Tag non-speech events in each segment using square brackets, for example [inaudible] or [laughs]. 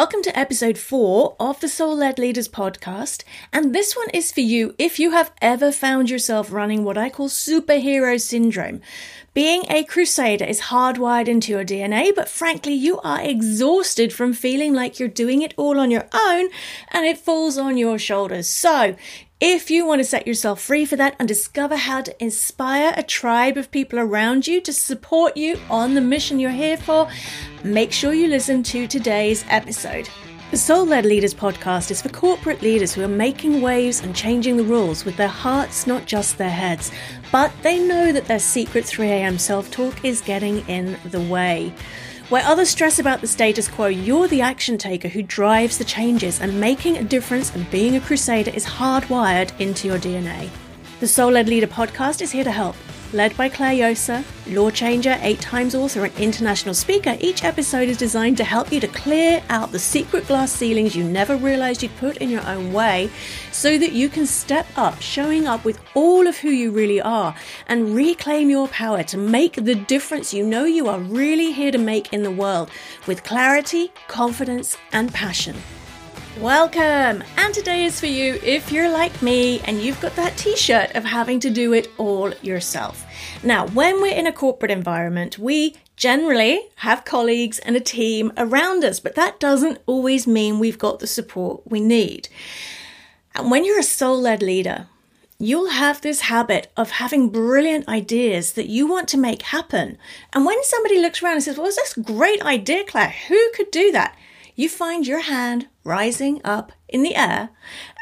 Welcome to episode four of the Soul Led Leaders podcast. And this one is for you if you have ever found yourself running what I call superhero syndrome. Being a crusader is hardwired into your DNA, but frankly, you are exhausted from feeling like you're doing it all on your own and it falls on your shoulders. So, if you want to set yourself free for that and discover how to inspire a tribe of people around you to support you on the mission you're here for, make sure you listen to today's episode. The Soul Led Leaders podcast is for corporate leaders who are making waves and changing the rules with their hearts, not just their heads. But they know that their secret 3am self talk is getting in the way. Where others stress about the status quo, you're the action taker who drives the changes, and making a difference and being a crusader is hardwired into your DNA. The Soul Led Leader podcast is here to help. Led by Clare Josa, law changer, eight times author, and international speaker, each episode is designed to help you to clear out the secret glass ceilings you never realized you'd put in your own way so that you can step up, showing up with all of who you really are and reclaim your power to make the difference you know you are really here to make in the world with clarity, confidence, and passion. Welcome! And today is for you if you're like me and you've got that t shirt of having to do it all yourself. Now, when we're in a corporate environment, we generally have colleagues and a team around us, but that doesn't always mean we've got the support we need. And when you're a soul led leader, you'll have this habit of having brilliant ideas that you want to make happen. And when somebody looks around and says, Well, is this great idea, Clare? Who could do that? You find your hand rising up in the air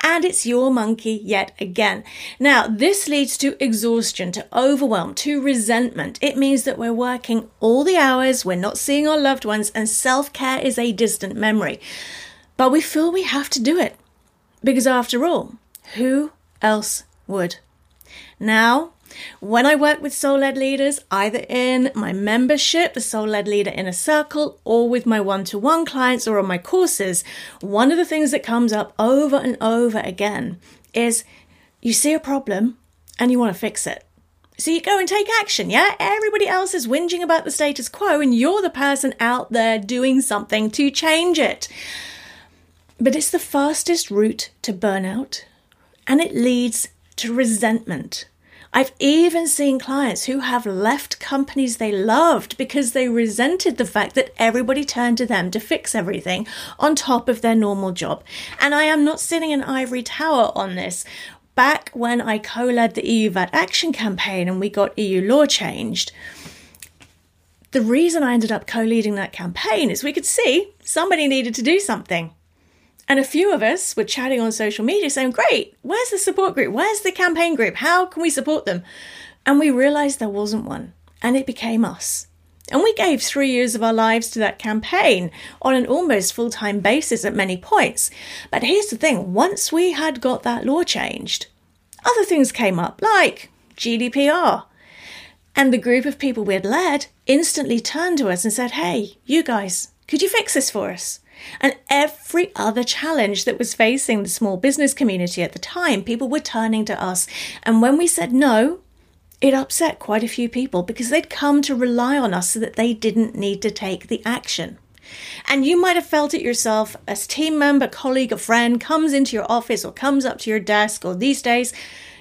and it's your monkey yet again. Now, this leads to exhaustion, to overwhelm, to resentment. It means that we're working all the hours, we're not seeing our loved ones, and self care is a distant memory. But we feel we have to do it because, after all, who else would? Now, when I work with soul led leaders, either in my membership, the Soul Led Leader Inner Circle, or with my one to one clients or on my courses, one of the things that comes up over and over again is you see a problem and you want to fix it. So you go and take action, yeah? Everybody else is whinging about the status quo, and you're the person out there doing something to change it. But it's the fastest route to burnout, and it leads to resentment. I've even seen clients who have left companies they loved because they resented the fact that everybody turned to them to fix everything on top of their normal job. And I am not sitting in ivory tower on this. Back when I co led the EU VAT action campaign and we got EU law changed, the reason I ended up co leading that campaign is we could see somebody needed to do something. And a few of us were chatting on social media saying, Great, where's the support group? Where's the campaign group? How can we support them? And we realized there wasn't one. And it became us. And we gave three years of our lives to that campaign on an almost full time basis at many points. But here's the thing once we had got that law changed, other things came up, like GDPR. And the group of people we had led instantly turned to us and said, Hey, you guys, could you fix this for us? And every other challenge that was facing the small business community at the time, people were turning to us. And when we said no, it upset quite a few people because they'd come to rely on us so that they didn't need to take the action. And you might have felt it yourself as team member, colleague, or friend comes into your office or comes up to your desk or these days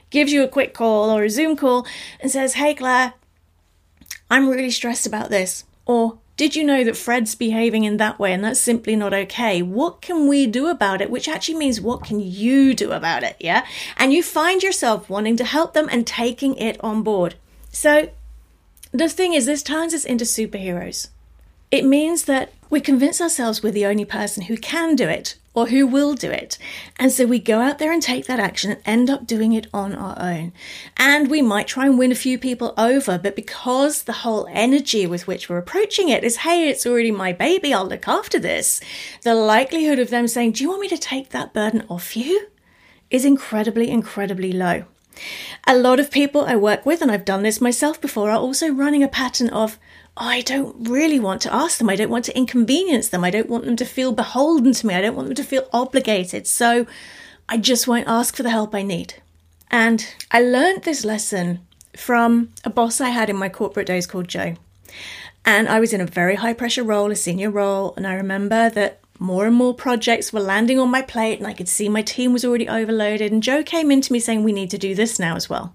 gives you a quick call or a Zoom call and says, Hey, Clare, I'm really stressed about this. Or did you know that Fred's behaving in that way and that's simply not okay? What can we do about it? Which actually means what can you do about it? Yeah. And you find yourself wanting to help them and taking it on board. So the thing is, this turns us into superheroes. It means that we convince ourselves we're the only person who can do it or who will do it. And so we go out there and take that action and end up doing it on our own. And we might try and win a few people over, but because the whole energy with which we're approaching it is, hey, it's already my baby, I'll look after this, the likelihood of them saying, do you want me to take that burden off you? is incredibly, incredibly low. A lot of people I work with, and I've done this myself before, are also running a pattern of, I don't really want to ask them. I don't want to inconvenience them. I don't want them to feel beholden to me. I don't want them to feel obligated. So I just won't ask for the help I need. And I learned this lesson from a boss I had in my corporate days called Joe. And I was in a very high pressure role, a senior role. And I remember that More and more projects were landing on my plate, and I could see my team was already overloaded. And Joe came in to me saying, We need to do this now as well.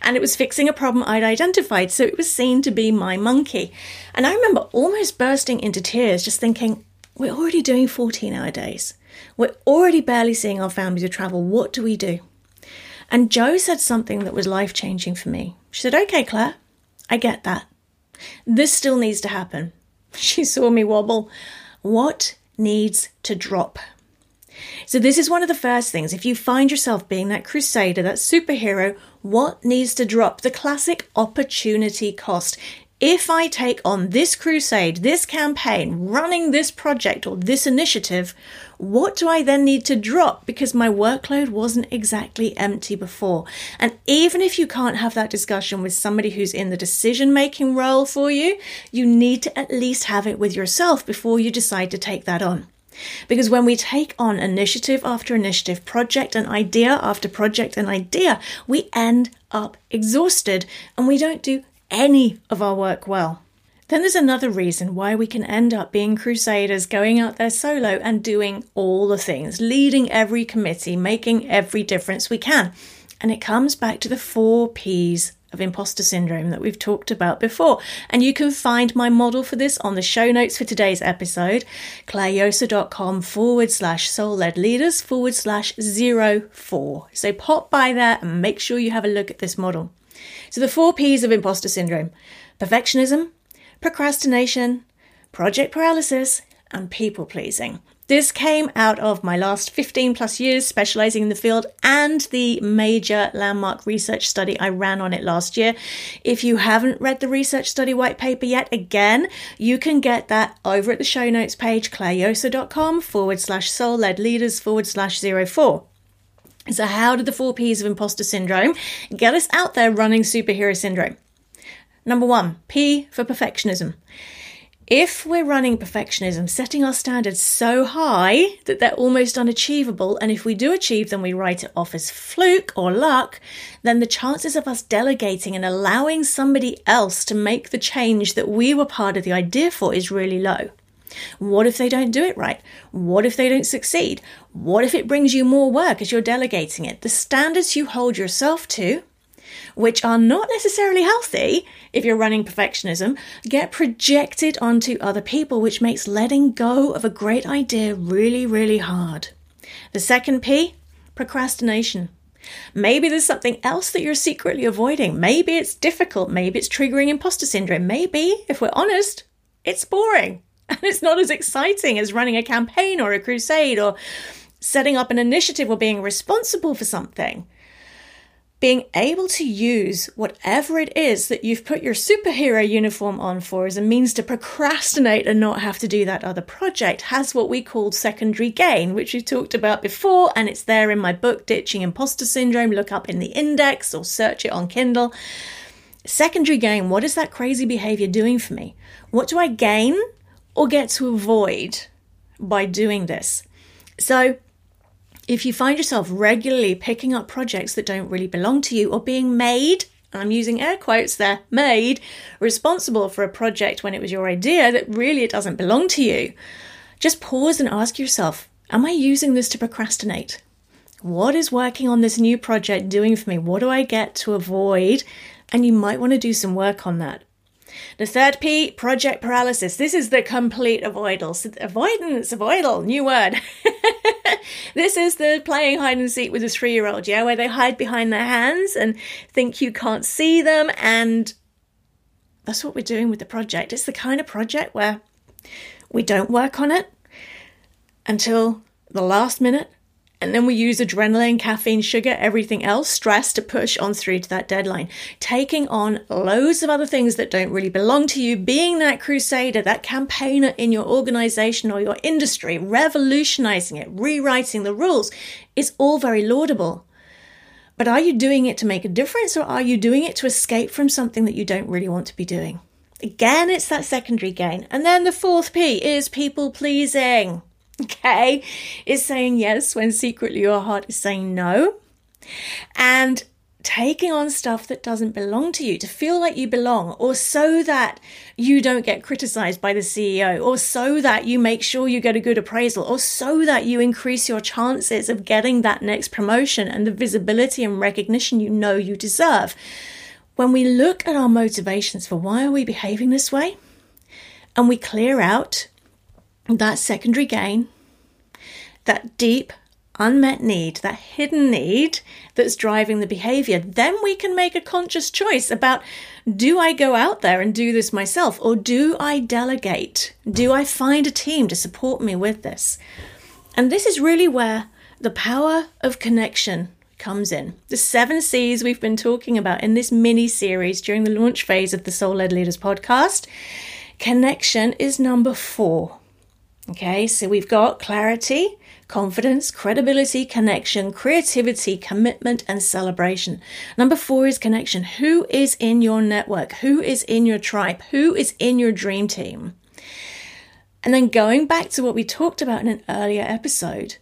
And it was fixing a problem I'd identified, so it was seen to be my monkey. And I remember almost bursting into tears, just thinking, We're already doing 14 hour days. We're already barely seeing our families of travel. What do we do? And Joe said something that was life changing for me. She said, Okay, Clare, I get that. This still needs to happen. [laughs] She saw me wobble. What needs to drop? So, this is one of the first things. If you find yourself being that crusader, that superhero, what needs to drop? The classic opportunity cost if I take on this crusade, this campaign, running this project or this initiative, what do I then need to drop because my workload wasn't exactly empty before? And even if you can't have that discussion with somebody who's in the decision making role for you, you need to at least have it with yourself before you decide to take that on. Because when we take on initiative after initiative, project and idea after project and idea, we end up exhausted and we don't do any of our work well. Then there's another reason why we can end up being crusaders, going out there solo and doing all the things, leading every committee, making every difference we can. And it comes back to the four P's of imposter syndrome that we've talked about before. And you can find my model for this on the show notes for today's episode, clarejosa.com forward slash soul led leaders forward slash zero four. So pop by there and make sure you have a look at this model. So, the four P's of imposter syndrome perfectionism, procrastination, project paralysis, and people pleasing. This came out of my last 15 plus years specializing in the field and the major landmark research study I ran on it last year. If you haven't read the research study white paper yet, again, you can get that over at the show notes page, clarejosa.com forward slash soul led leaders forward slash zero four. So, how did the four P's of imposter syndrome get us out there running superhero syndrome? Number one, P for perfectionism. If we're running perfectionism, setting our standards so high that they're almost unachievable, and if we do achieve them, we write it off as fluke or luck, then the chances of us delegating and allowing somebody else to make the change that we were part of the idea for is really low. What if they don't do it right? What if they don't succeed? What if it brings you more work as you're delegating it? The standards you hold yourself to, which are not necessarily healthy if you're running perfectionism, get projected onto other people, which makes letting go of a great idea really, really hard. The second P, procrastination. Maybe there's something else that you're secretly avoiding. Maybe it's difficult. Maybe it's triggering imposter syndrome. Maybe, if we're honest, it's boring. [laughs] And it's not as exciting as running a campaign or a crusade or setting up an initiative or being responsible for something. Being able to use whatever it is that you've put your superhero uniform on for as a means to procrastinate and not have to do that other project has what we call secondary gain, which we talked about before, and it's there in my book, Ditching Imposter Syndrome. Look up in the index or search it on Kindle. Secondary gain, what is that crazy behavior doing for me? What do I gain or get to avoid by doing this. So, if you find yourself regularly picking up projects that don't really belong to you or being made, and I'm using air quotes there, made responsible for a project when it was your idea that really it doesn't belong to you, just pause and ask yourself, am I using this to procrastinate? What is working on this new project doing for me? What do I get to avoid? And you might want to do some work on that. The third P, project paralysis. This is the complete avoidance. Avoidance, avoidal, new word. [laughs] [laughs] this is the playing hide and seek with a three year old, yeah, where they hide behind their hands and think you can't see them. And that's what we're doing with the project. It's the kind of project where we don't work on it until the last minute and then we use adrenaline, caffeine, sugar, everything else, stress to push on through to that deadline. Taking on loads of other things that don't really belong to you, being that crusader, that campaigner in your organization or your industry, revolutionizing it, rewriting the rules, is all very laudable. But are you doing it to make a difference or are you doing it to escape from something that you don't really want to be doing? Again, it's that secondary gain. And then the fourth P is people pleasing okay, is saying yes when secretly your heart is saying no. And taking on stuff that doesn't belong to you to feel like you belong, or so that you don't get criticized by the CEO, or so that you make sure you get a good appraisal, or so that you increase your chances of getting that next promotion and the visibility and recognition you know you deserve. When we look at our motivations for why are we behaving this way, and we clear out that secondary gain, that deep unmet need, that hidden need that's driving the behavior, then we can make a conscious choice about do I go out there and do this myself or do I delegate? Do I find a team to support me with this? And this is really where the power of connection comes in. The seven C's we've been talking about in this mini series during the launch phase of the Soul Led Leaders podcast. Connection is number four. Okay, so we've got clarity, confidence, credibility, connection, creativity, commitment, and celebration. Number four is connection. Who is in your network? Who is in your tribe? Who is in your dream team? And then going back to what we talked about in an earlier episode,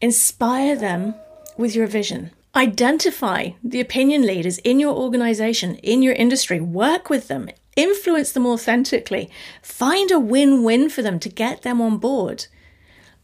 inspire them with your vision. Identify the opinion leaders in your organization, in your industry, work with them, influence them authentically, find a win win for them to get them on board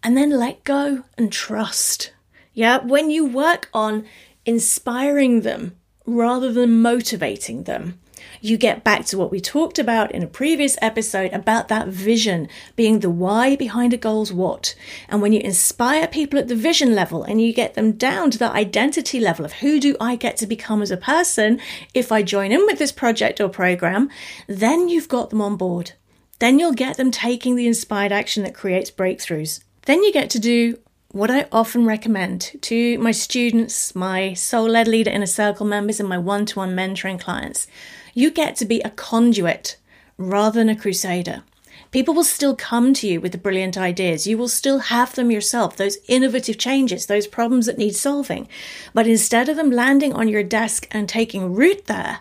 and then let go and trust. Yeah, when you work on inspiring them rather than motivating them, you get back to what we talked about in a previous episode about that vision being the why behind a goal's what. And when you inspire people at the vision level and you get them down to that identity level of who do I get to become as a person if I join in with this project or program, then you've got them on board. Then you'll get them taking the inspired action that creates breakthroughs. Then you get to do what I often recommend to my students, my soul led leader inner circle members, and my one to one mentoring clients. You get to be a conduit rather than a crusader. People will still come to you with the brilliant ideas. You will still have them yourself, those innovative changes, those problems that need solving. But instead of them landing on your desk and taking root there,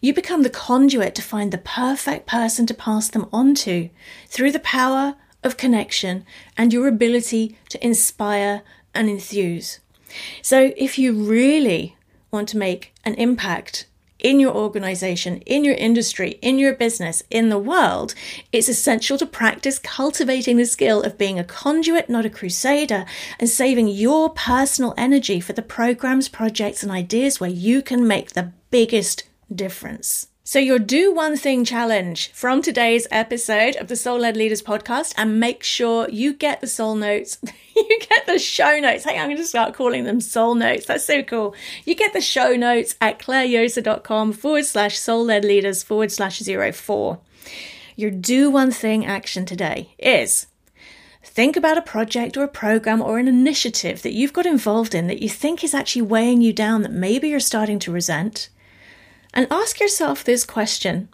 you become the conduit to find the perfect person to pass them on to through the power of connection and your ability to inspire and enthuse. So, if you really want to make an impact in your organization, in your industry, in your business, in the world, it's essential to practice cultivating the skill of being a conduit, not a crusader, and saving your personal energy for the programs, projects, and ideas where you can make the biggest difference. So, your do one thing challenge from today's episode of the Soul Led Leaders podcast, and make sure you get the soul notes. [laughs] you get the show notes. Hey, I'm going to start calling them soul notes. That's so cool. You get the show notes at clarejosa.com forward slash soul led leaders forward slash zero four. Your do one thing action today is think about a project or a program or an initiative that you've got involved in that you think is actually weighing you down, that maybe you're starting to resent and ask yourself this question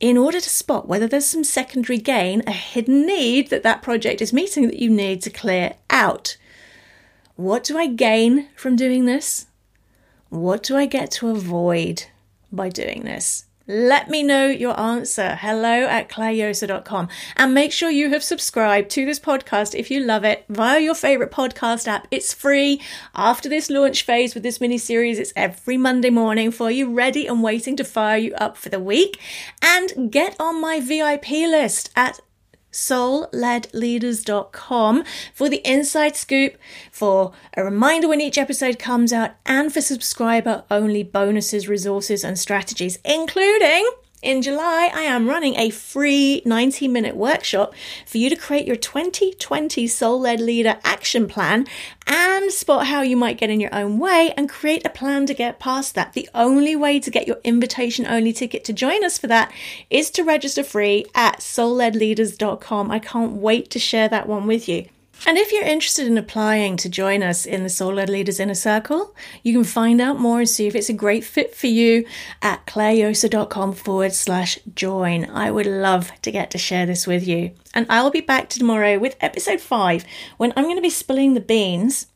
in order to spot whether there's some secondary gain, a hidden need that that project is meeting that you need to clear out. What do I gain from doing this? What do I get to avoid by doing this? Let me know your answer. Hello at clarejosa.com. And make sure you have subscribed to this podcast if you love it via your favorite podcast app. It's free. After this launch phase with this mini series, it's every Monday morning for you, ready and waiting to fire you up for the week. And get on my VIP list at soulledleaders.com for the inside scoop, for a reminder when each episode comes out, and for subscriber only bonuses, resources, and strategies, including in July, I am running a free 90 minute workshop for you to create your 2020 Soul Led Leader action plan and spot how you might get in your own way and create a plan to get past that. The only way to get your invitation only ticket to join us for that is to register free at soulledleaders.com. I can't wait to share that one with you. And if you're interested in applying to join us in the Soul Led Leaders Inner Circle, you can find out more and see if it's a great fit for you at clarejosa.com forward slash join. I would love to get to share this with you. And I will be back tomorrow with episode five when I'm going to be spilling the beans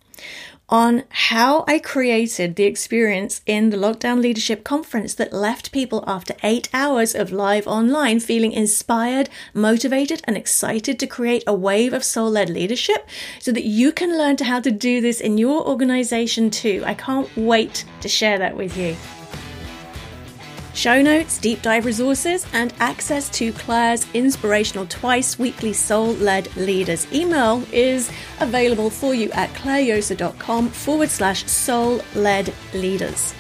on how I created the experience in the Lockdown Leadership Conference that left people after eight hours of live online feeling inspired, motivated, and excited to create a wave of soul led leadership so that you can learn to how to do this in your organization too. I can't wait to share that with you. Show notes, deep dive resources, and access to Clare's inspirational twice weekly soul led leaders email is available for you at clarejosa.com forward slash soul led leaders.